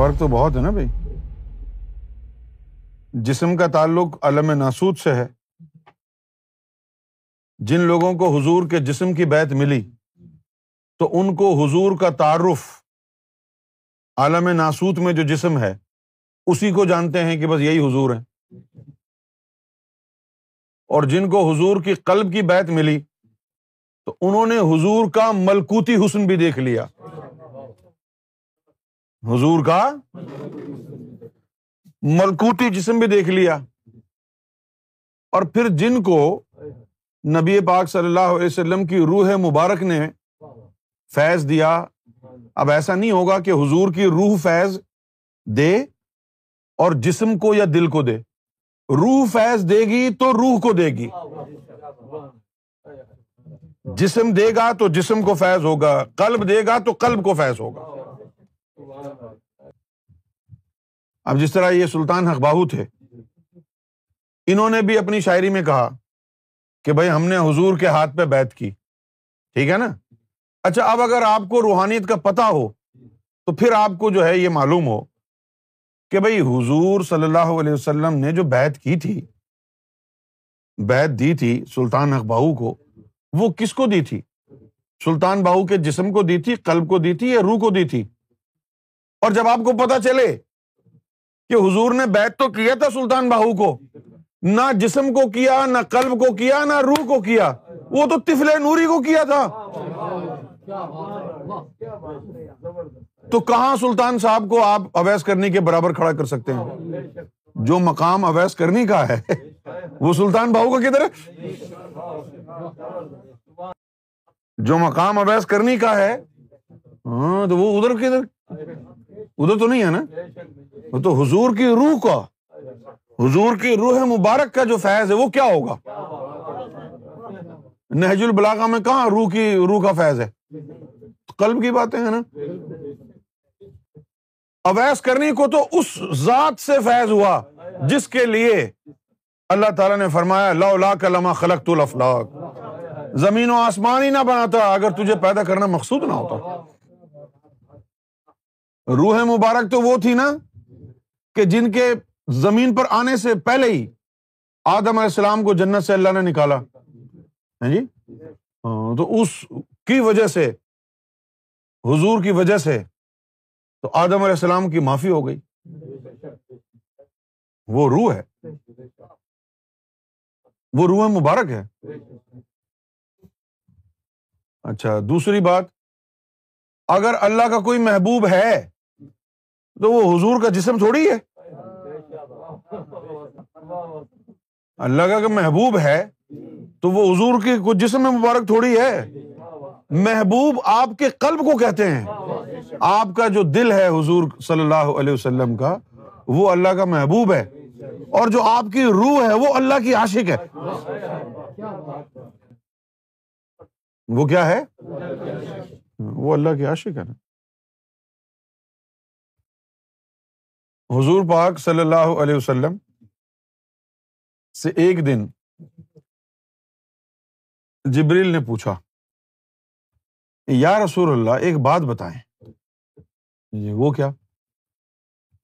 فرق تو بہت ہے نا بھائی۔ جسم کا تعلق علم ناسود سے ہے۔ جن لوگوں کو حضور کے جسم کی بیت ملی، تو ان کو حضور کا تعارف عالم ناسوت میں جو جسم ہے، اسی کو جانتے ہیں کہ بس یہی حضور ہے اور جن کو حضور کی قلب کی بیت ملی، تو انہوں نے حضور کا ملکوتی حسن بھی دیکھ لیا۔ حضور کا ملکوتی جسم بھی دیکھ لیا۔ اور پھر جن کو نبی پاک صلی اللہ علیہ وسلم کی روح مبارک نے فیض دیا، اب ایسا نہیں ہوگا کہ حضور کی روح فیض دے اور جسم کو یا دل کو دے۔ روح فیض دے گی تو روح کو دے گی۔ جسم دے گا تو جسم کو فیض ہوگا، قلب دے گا تو قلب کو فیض ہوگا۔ اب جس طرح یہ سلطان حق باہو تھے، انہوں نے بھی اپنی شاعری میں کہا کہ بھائی ہم نے حضور کے ہاتھ پہ بیت کی۔ ٹھیک ہے نا؟ اچھا اب اگر آپ کو روحانیت کا پتا ہو، تو پھر آپ کو جو ہے یہ معلوم ہو کہ بھائی حضور صلی اللہ علیہ وسلم نے جو بیت کی تھی بیت دی تھی سلطان اخباؤ کو، وہ کس کو دی تھی؟ سلطان باہو کے جسم کو دی تھی، قلب کو دی تھی یا روح کو دی تھی؟ اور جب آپ کو پتا چلے کہ حضور نے بیت تو کیا تھا سلطان باہو کو، نہ جسم کو کیا، نہ قلب کو کیا، نہ روح کو کیا، وہ تو تفل نوری کو کیا تھا۔ تو کہاں سلطان صاحب کو آپ اویس کرنے کے برابر کھڑا کر سکتے ہیں؟ جو مقام اویس کرنے کا ہے، وہ سلطان بہو کا کدھر ہے؟ جو مقام اویس کرنے کا ہے ہاں تو وہ ادھر کدھر؟ ادھر تو نہیں ہے نا؟ وہ تو حضور کی روح کا، حضور کی روح مبارک کا جو فیض ہے، وہ کیا ہوگا؟ نہج البلاغا میں کہاں روح کی، روح کا فیض ہے؟ قلب کی باتیں ہیں نا؟ اویس کرنی کو تو اس ذات سے فیض ہوا، جس کے لیے اللہ تعالیٰ نے فرمایا، لا لا کا خلق تو زمین و آسمان ہی نہ بناتا، اگر تجھے پیدا کرنا مقصود نہ ہوتا۔ روح مبارک تو وہ تھی نا کہ جن کے زمین پر آنے سے پہلے ہی آدم علیہ السلام کو جنت سے اللہ نے نکالا۔ ہاں جی؟ ہاں، تو اس کی وجہ سے، حضور کی وجہ سے تو آدم علیہ السلام کی معافی ہو گئی۔ وہ روح ہے۔ وہ روح مبارک ہے۔ اچھا دوسری بات، اگر اللہ کا کوئی محبوب ہے تو وہ حضور کا جسم تھوڑی ہے؟ اللہ کا محبوب ہے، تو وہ حضور کی کچھ جسم میں مبارک تھوڑی ہے؟ محبوب آپ کے قلب کو کہتے ہیں۔ آپ کا جو دل ہے حضور صلی اللہ علیہ وسلم کا، وہ اللہ کا محبوب ہے۔ اور جو آپ کی روح ہے، وہ اللہ کی عاشق ہے۔ وہ کیا ہے؟ وہ اللہ کی عاشق ہے نا۔ حضور پاک صلی اللہ علیہ وسلم سے ایک دن جبریل نے پوچھا، یا رسول اللہ، ایک بات بتائیں۔ جی وہ کیا؟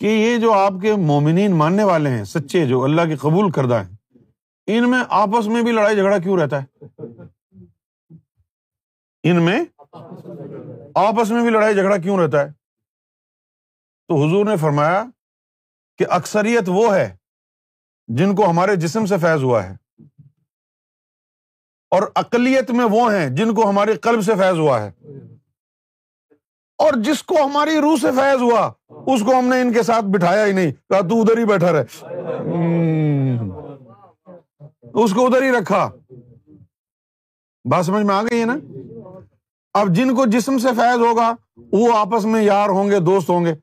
کہ یہ جو آپ کے مومنین ماننے والے ہیں، سچے جو اللہ کے قبول کردہ ہیں، ان میں آپس میں بھی لڑائی جھگڑا کیوں رہتا ہے؟ ان میں آپس میں بھی لڑائی جھگڑا کیوں رہتا ہے؟ تو حضور نے فرمایا کہ اکثریت وہ ہے جن کو ہمارے جسم سے فیض ہوا ہے۔ اور اقلیت میں وہ ہیں جن کو ہمارے قلب سے فیض ہوا ہے۔ اور جس کو ہماری روح سے فیض ہوا، اس کو ہم نے ان کے ساتھ بٹھایا ہی نہیں۔ کہا، تو ادھر ہی بیٹھا رہے اس کو ادھر ہی رکھا۔ بات سمجھ میں آ گئی ہے نا؟ اب جن کو جسم سے فیض ہوگا، وہ آپس میں یار ہوں گے، دوست ہوں گے۔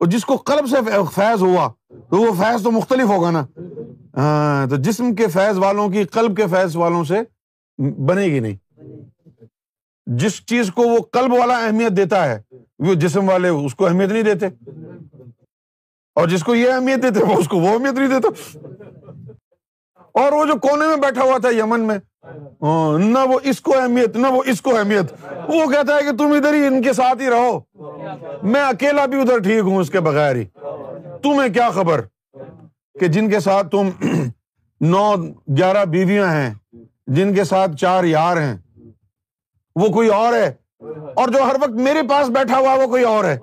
جس کو قلب سے فیض ہوا، تو وہ فیض تو مختلف ہوگا نا؟ ہاں تو جسم کے فیض والوں کی، قلب کے فیض والوں سے بنے گی نہیں۔ جس چیز کو وہ قلب والا اہمیت دیتا ہے، وہ جسم والے اس کو اہمیت نہیں دیتے۔ اور جس کو یہ اہمیت دیتے، وہ اس کو وہ اہمیت نہیں دیتا۔ اور وہ جو کونے میں بیٹھا ہوا تھا یمن میں ہاں، نہ وہ اس کو اہمیت، نہ وہ اس کو اہمیت۔ وہ کہتا ہے کہ تم ادھر ہی ان کے ساتھ ہی رہو۔ میں اکیلا بھی ادھر ٹھیک ہوں اس کے بغیر ہی۔ تمہیں کیا خبر؟ کہ جن کے ساتھ تم نو، گیارہ بیویاں ہیں، جن کے ساتھ چار یار ہیں، وہ کوئی اور ہے؟ اور جو ہر وقت میرے پاس بیٹھا ہوا وہ کوئی اور ہے؟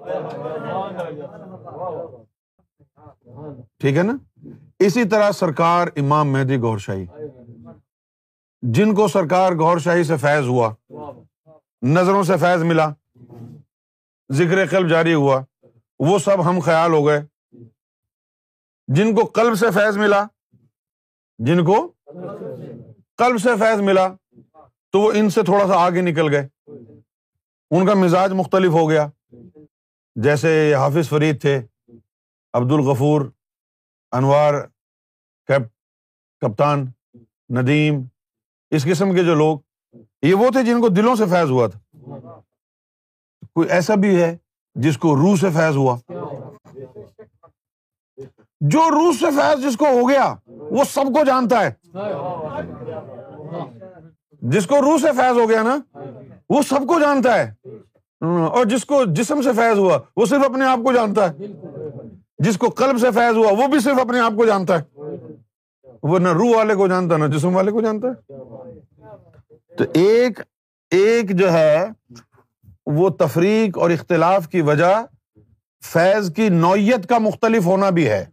ٹھیک ہے نا؟ اسی طرح سرکار امام مہدی گور شاہی جن کو سرکار گور شاہی سے فیض ہوا، نظروں سے فیض ملا ذکر قلب جاری ہوا، وہ سب ہم خیال ہو گئے۔ جن کو قلب سے فیض ملا، جن کو قلب سے فیض ملا، تو وہ ان سے تھوڑا سا آگے نکل گئے۔ ان کا مزاج مختلف ہو گیا۔ جیسے حافظ فرید تھے عبد الغفور انوار کپتان، ندیم، اس قسم کے جو لوگ، یہ وہ تھے جن کو دلوں سے فیض ہوا تھا۔ کوئی ایسا بھی ہے جس کو روح سے فیض ہوا؟ جو روح سے فیض جس کو ہو گیا، وہ سب کو جانتا ہے۔ جس کو روح سے فیض ہو گیا نا، وہ سب کو جانتا ہے۔ اور جس کو جسم سے فیض ہوا، وہ صرف اپنے آپ کو جانتا ہے۔ جس کو قلب سے فیض ہوا، وہ بھی صرف اپنے آپ کو جانتا ہے۔ وہ نہ روح والے کو جانتا، نہ جسم والے کو جانتا۔ ہے تو ایک ایک جو ہے وہ تفریق اور اختلاف کی وجہ فیض کی نوعیت کا مختلف ہونا بھی ہے۔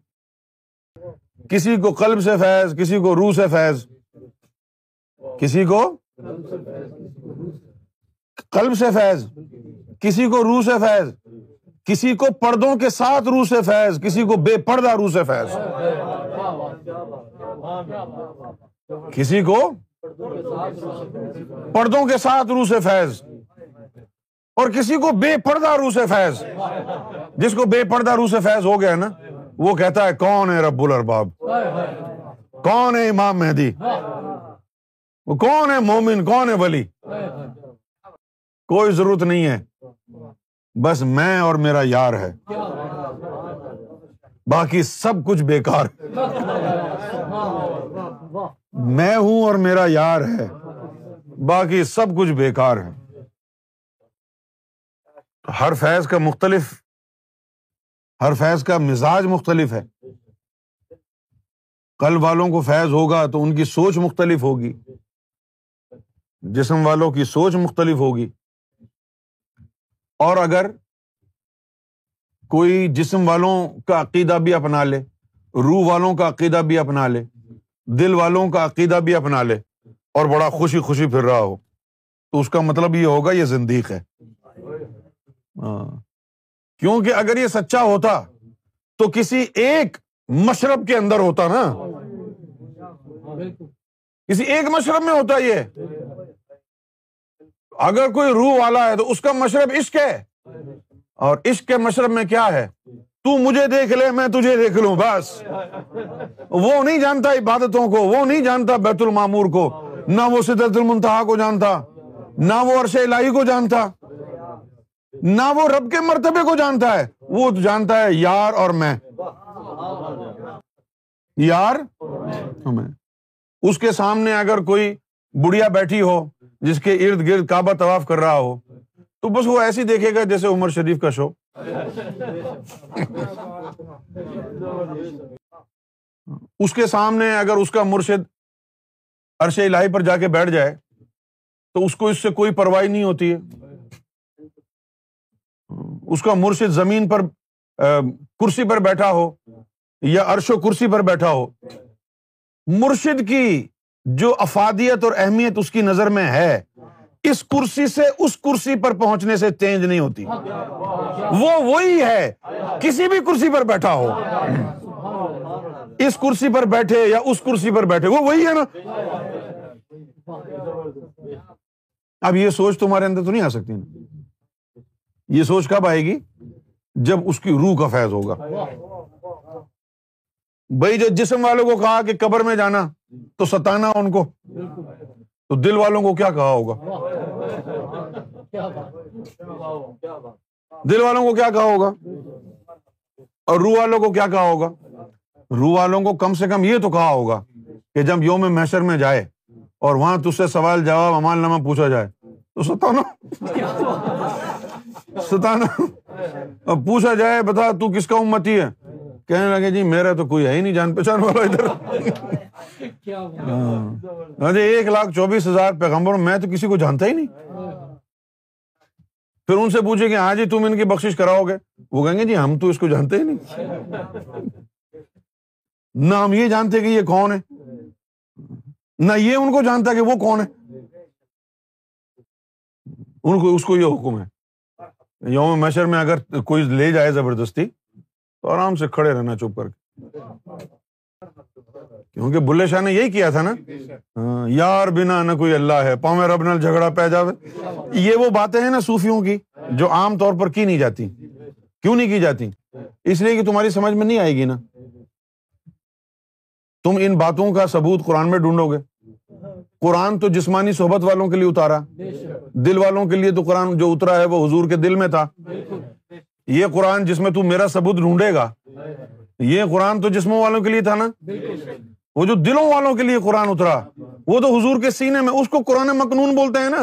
کسی کو قلب سے فیض، کسی کو روح سے فیض۔ کسی کو قلب سے فیض۔ کسی کو روح سے فیض۔ کسی کو پردوں کے ساتھ روح سے فیض۔ کسی کو بے پردہ روح سے فیض۔ کسی کو پردوں کے ساتھ روح سے فیض۔ اور کسی کو بے پردہ روح سے فیض۔ جس کو بے پردہ روح سے فیض ہو گیا نا، وہ کہتا ہے، کون ہے رب الرباب کون ہے امام مہدی؟ وہ کون ہے مومن؟ کون ہے ولی؟ کوئی ضرورت نہیں ہے۔ بس میں اور میرا یار ہے۔ باقی سب کچھ بیکار میں ہوں اور میرا یار ہے۔ باقی سب کچھ بیکار ہے۔ ہر فیض کا مختلف، ہر فیض کا مزاج مختلف ہے۔ کل والوں کو فیض ہوگا تو ان کی سوچ مختلف ہوگی۔ جسم والوں کی سوچ مختلف ہوگی۔ اور اگر کوئی جسم والوں کا عقیدہ بھی اپنا لے، روح والوں کا عقیدہ بھی اپنا لے، دل والوں کا عقیدہ بھی اپنا لے اور بڑا خوشی خوشی پھر رہا ہو، تو اس کا مطلب یہ ہوگا یہ زندیق ہے۔ ہاں۔ کیونکہ اگر یہ سچا ہوتا تو کسی ایک مشرب کے اندر ہوتا نا۔ کسی ایک مشرب میں ہوتا یہ۔ اگر کوئی روح والا ہے تو اس کا مشرب عشق ہے۔ اور عشق کے مشرب میں کیا ہے؟ تو مجھے دیکھ لے، میں تجھے دیکھ لوں، بس۔ وہ نہیں جانتا عبادتوں کو، وہ نہیں جانتا بیت المامور کو۔ نہ وہ سدرت المنتہا کو جانتا، نہ وہ عرش الہی کو جانتا۔ نہ وہ رب کے مرتبے کو جانتا ہے، وہ جانتا ہے یار اور میں۔ یار میں۔ اس کے سامنے اگر کوئی بڑھیا بیٹھی ہو، جس کے ارد گرد کعبہ طواف کر رہا ہو، تو بس وہ ایسی دیکھے گا جیسے عمر شریف کا شو اس کے سامنے اگر اس کا مرشد عرش الہی پر جا کے بیٹھ جائے، تو اس کو اس سے کوئی پرواہی نہیں ہوتی ہے۔ اس کا مرشد زمین پر کرسی پر بیٹھا ہو یا عرش و کرسی پر بیٹھا ہو۔ مرشد کی جو افادیت اور اہمیت اس کی نظر میں ہے، اس کرسی سے اس کرسی پر پہنچنے سے چینج نہیں ہوتی۔ وہ وہی ہے، کسی بھی کرسی پر بیٹھا ہو۔ اس کرسی پر بیٹھے یا اس کرسی پر بیٹھے، وہ وہی ہے نا۔ اب یہ سوچ تمہارے اندر تو نہیں آ سکتی نا۔ یہ سوچ کب آئے گی؟ جب اس کی روح کا فیض ہوگا۔ بھائی، جو جسم والوں کو کہا کہ قبر میں جانا، تو ستانا ان کو۔ تو دل والوں کو کیا کہا ہوگا؟ دل والوں کو کیا کہا ہوگا؟ اور روح والوں کو کیا کہا ہوگا؟ روح والوں کو کم سے کم یہ تو کہا ہوگا کہ جب یوم محشر میں جائے اور وہاں تج سے سوال جواب امال نامہ پوچھا جائے، تو ستانا۔ ستانا۔ اب پوچھا جائے، بتا تو کس کا امتی ہے؟ کہنے لگے جی میرا تو کوئی ہے ہی نہیں، جان پہچان والا ادھر۔ ہاں۔, ہاں۔ جی ایک لاکھ چوبیس ہزار پیغمبر، میں تو کسی کو جانتا ہی نہیں۔ پھر ان سے پوچھے کہ ہاں جی تم ان کی بخش کراؤ گے؟ وہ کہیں گے جی ہم تو اس کو جانتے ہی نہیں۔ نہ ہم یہ جانتے کہ یہ کون ہے، نہ یہ ان کو جانتا کہ وہ کون ہے۔ ان کو، اس کو یہ حکم ہے۔ یوم مشر میں اگر کوئی لے جائے زبردستی، تو آرام سے کھڑے رہنا چپ کر کے۔ کیونکہ بلے شاہ نے یہی کیا تھا نا؟ ہاں، یار بنا نہ کوئی اللہ ہے پاؤں رب نل جھگڑا پہ جاوے۔ یہ وہ باتیں ہیں نا صوفیوں کی، جو عام طور پر کی نہیں جاتی۔ کیوں نہیں کی جاتی؟ اس لیے کہ تمہاری سمجھ میں نہیں آئے گی نا۔ تم ان باتوں کا ثبوت قرآن میں ڈھونڈو گے۔ قرآن تو جسمانی صحبت والوں کے لیے اتارا۔ دل والوں کے لیے تو قرآن جو اترا ہے وہ حضور کے دل میں تھا۔ یہ قرآن جس میں تو میرا ثبوت ڈھونڈے گا۔ یہ قرآن تو جسموں والوں کے لیے تھا نا۔ وہ جو دلوں والوں کے لیے قرآن اترا وہ تو حضور کے سینے میں اس کو قرآن مقنون بولتے ہیں نا۔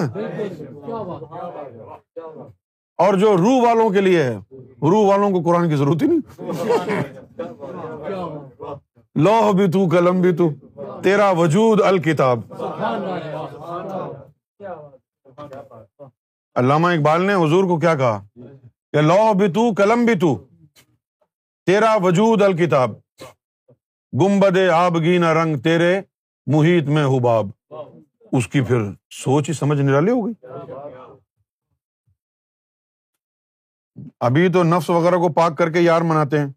اور جو روح والوں کے لیے ہے روح والوں کو قرآن کی ضرورت ہی نہیں۔ لوہ بھی تو قلم بھی تو۔ تیرا وجود الکتاب۔ علامہ اقبال نے حضور کو کیا کہا؟ کہ لوہ بھی تو قلم بھی تو۔ تیرا وجود الکتاب۔ گمبد آبگینا رنگ تیرے محیط میں حباب اس کی پھر سوچ ہی سمجھ نرالی ہو گئی۔ ابھی تو نفس وغیرہ کو پاک کر کے یار مناتے ہیں۔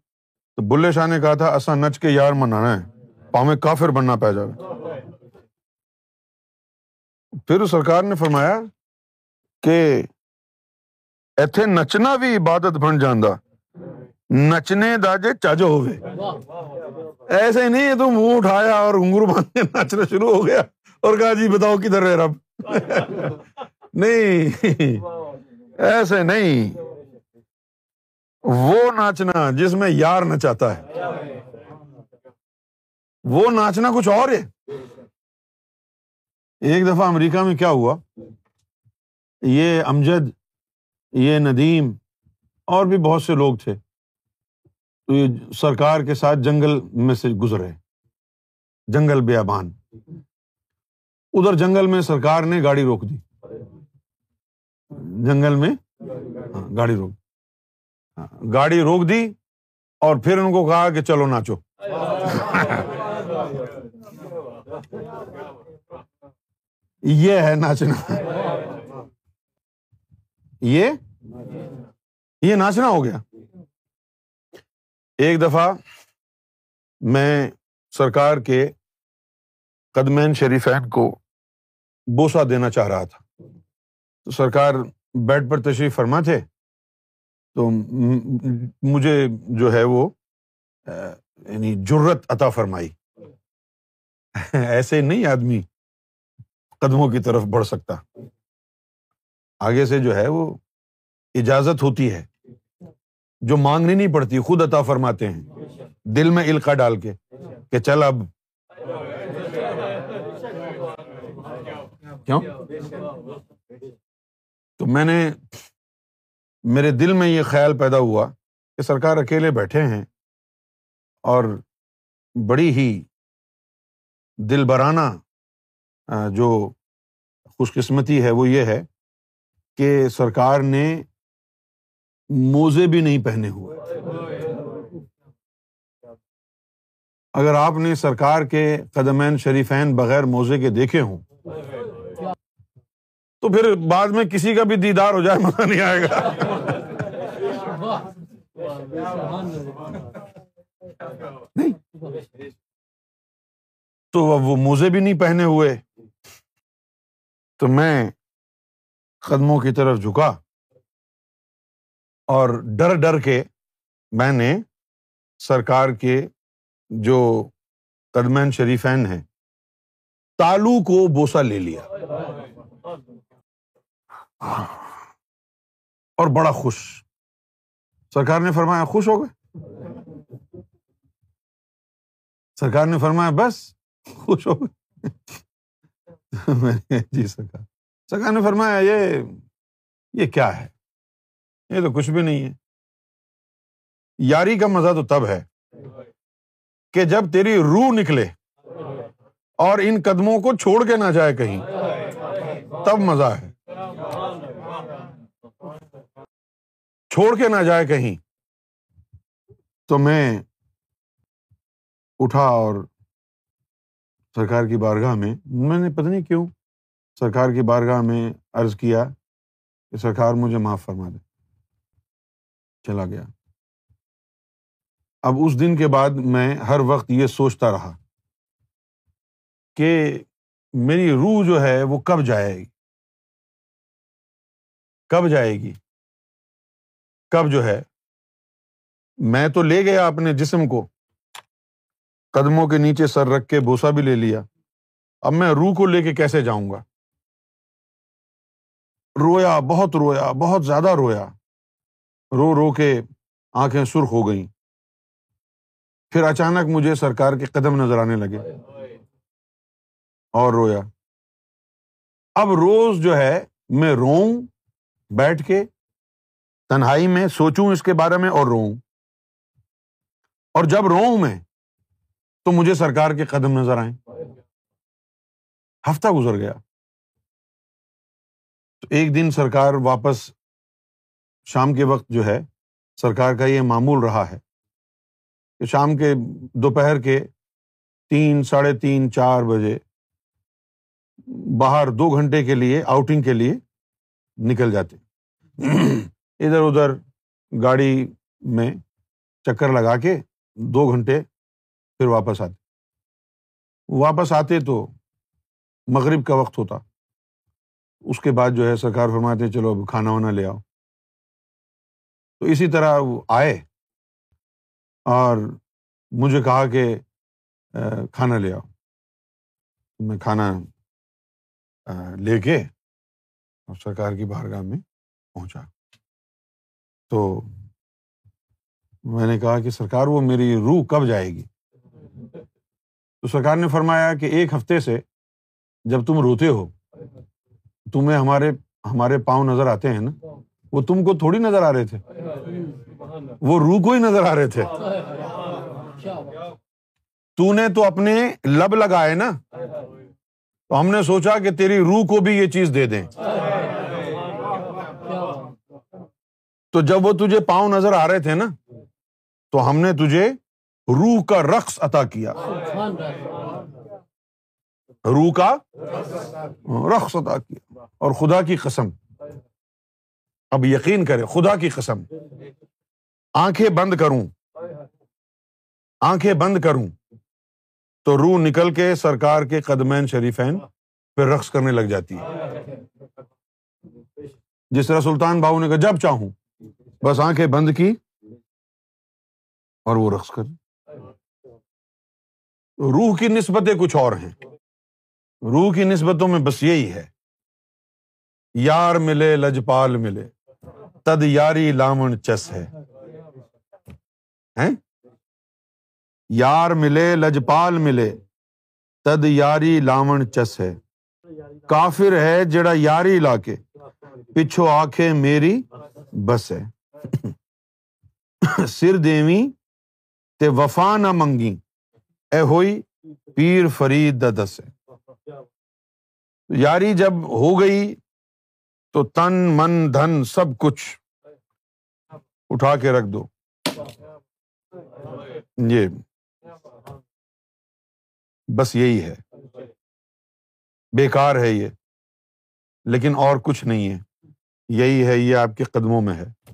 تو بلے شاہ نے کہا تھا ایسا نچ کے یار منانا ہے۔ پاؤں کافر بننا پہ جائے پھر سرکار نے فرمایا کہ ایتھے نچنا بھی عبادت بن جانا نچنے داجے چج ہوئے ایسے نہیں تو منہ اٹھایا اور گنگرو باندھ کے نچنا شروع ہو گیا۔ اور کہا جی بتاؤ کدھر ہے رب؟ نہیں۔ ایسے نہیں۔ وہ ناچنا جس میں یار نچاتا ہے۔ وہ ناچنا کچھ اور ہے۔ ایک دفعہ امریکہ میں کیا ہوا؟ یہ امجد یہ ندیم اور بھی بہت سے لوگ تھے۔ تو یہ سرکار کے ساتھ جنگل میں سے گزرے۔ جنگل بیابان۔ ادھر جنگل میں سرکار نے گاڑی روک دی۔ جنگل میں؟ ہاں گاڑی روک۔ گاڑی روک دی اور پھر ان کو کہا کہ چلو ناچو۔ یہ ہے ناچنا یہ؟ یہ ناچنا ہو گیا۔ ایک دفعہ میں سرکار کے قدمین شریفین کو بوسا دینا چاہ رہا تھا۔ تو سرکار بیڈ پر تشریف فرما تھے۔ تو مجھے جو ہے وہ یعنی جرت عطا فرمائی۔ ایسے نہیں آدمی قدموں کی طرف بڑھ سکتا۔ آگے سے جو ہے وہ اجازت ہوتی ہے۔ جو مانگنی نہیں پڑتی، خود عطا فرماتے ہیں۔ دل میں علقہ ڈال کے کہ چل اب۔ کیوں؟ تو میں نے میرے دل میں یہ خیال پیدا ہوا کہ سرکار اکیلے بیٹھے ہیں اور بڑی ہی دل برانہ جو خوش قسمتی ہے، وہ یہ ہے کہ سرکار نے موزے بھی نہیں پہنے ہوئے۔ اگر آپ نے سرکار کے قدمین شریفین بغیر موزے کے دیکھے ہوں، تو پھر بعد میں کسی کا بھی دیدار ہو جائے، مزہ نہیں آئے گا۔ نہیں۔ تو وہ موزے بھی نہیں پہنے ہوئے۔ تو میں قدموں کی طرف جھکا اور ڈر ڈر کے میں نے سرکار کے جو قدمین شریفین ہیں، تالو کو بوسا لے لیا۔ اور بڑا خوش۔ سرکار نے فرمایا، خوش ہو گئے؟ سرکار نے فرمایا، بس، خوش ہو گئے۔ میں نے جی سرکار سرکار نے فرمایا، یہ یہ کیا ہے؟ یہ تو کچھ بھی نہیں ہے۔ یاری کا مزہ تو تب ہے کہ جب تیری روح نکلے اور ان قدموں کو چھوڑ کے نہ جائے کہیں، تب مزہ ہے۔ چھوڑ کے نہ جائے کہیں۔ تو میں اٹھا اور سرکار کی بارگاہ میں میں نے پتہ نہیں کیوں سرکار کی بارگاہ میں عرض کیا کہ سرکار مجھے معاف فرما دے۔ چلا گیا۔ اب اس دن کے بعد میں ہر وقت یہ سوچتا رہا کہ میری روح جو ہے وہ کب جائے گی؟ کب جائے گی؟ کب جو ہے؟ میں تو لے گیا اپنے جسم کو۔ قدموں کے نیچے سر رکھ کے بوسا بھی لے لیا۔ اب میں روح کو لے کے کیسے جاؤں گا؟ رویا، بہت رویا، بہت زیادہ رویا۔ رو رو کے آنکھیں سرخ ہو گئیں۔ پھر اچانک مجھے سرکار کے قدم نظر آنے لگے۔ اور رویا۔ اب روز جو ہے میں روؤں، بیٹھ کے تنہائی میں سوچوں اس کے بارے میں اور روؤں۔ اور جب روؤں میں تو مجھے سرکار کے قدم نظر آئے ہفتہ گزر گیا۔ تو ایک دن سرکار واپس شام کے وقت جو ہے، سرکار کا یہ معمول رہا ہے کہ شام کے دوپہر کے تین، ساڑھے تین، چار بجے باہر دو گھنٹے کے لیے آؤٹنگ کے لیے نکل جاتے۔ ادھر ادھر گاڑی میں چکر لگا کے دو گھنٹے پھر واپس آتے۔ واپس آتے تو مغرب کا وقت ہوتا۔ اس کے بعد جو ہے سرکار فرماتے چلو اب کھانا وانا لے آؤ۔ تو اسی طرح وہ آئے اور مجھے کہا کہ کھانا لے آؤ۔ میں کھانا لے کے اور سرکار کی بارگاہ میں پہنچا۔ تو میں نے کہا کہ سرکار، وہ میری روح کب جائے گی؟ تو سرکار نے فرمایا کہ ایک ہفتے سے جب تم روتے ہو، تمہیں ہمارے ہمارے پاؤں نظر آتے ہیں نا؟ وہ تم کو تھوڑی نظر آ رہے تھے۔ وہ روح کو ہی نظر آ رہے تھے۔ تو نے تو اپنے لب لگائے نا؟ تو ہم نے سوچا کہ تیری روح کو بھی یہ چیز دے دیں۔ تو جب وہ تجھے پاؤں نظر آ رہے تھے نا، تو ہم نے تجھے روح کا رقص عطا کیا۔ روح کا رقص عطا کیا۔ اور خدا کی قسم۔ اب یقین کرے خدا کی قسم۔ آنکھیں بند کروں۔ آنکھیں بند کروں۔ تو روح نکل کے سرکار کے قدمین شریفین پہ رقص کرنے لگ جاتی ہے۔ جس طرح سلطان بابو نے کہا، جب چاہوں۔ بس آنکھیں بند کی اور وہ رقص کر روح کی نسبتیں کچھ اور ہیں۔ روح کی نسبتوں میں بس یہی ہے۔ یار ملے، لجپال ملے۔ تد یاری لامن چس ہے۔ یار ملے، لجپال ملے۔ تد یاری لامن چس ہے۔ کافر ہے جڑا یاری لا کے پچھو آخے میری بس ہے۔ سر دیوی تے وفا نہ منگی اے ہوئی پیر فرید دس ہے یاری جب ہو گئی تو تن، من، دھن سب کچھ اٹھا کے رکھ دو۔ یہ بس یہی ہے۔ بیکار ہے یہ، لیکن اور کچھ نہیں ہے۔ یہی ہے، یہ آپ کے قدموں میں ہے۔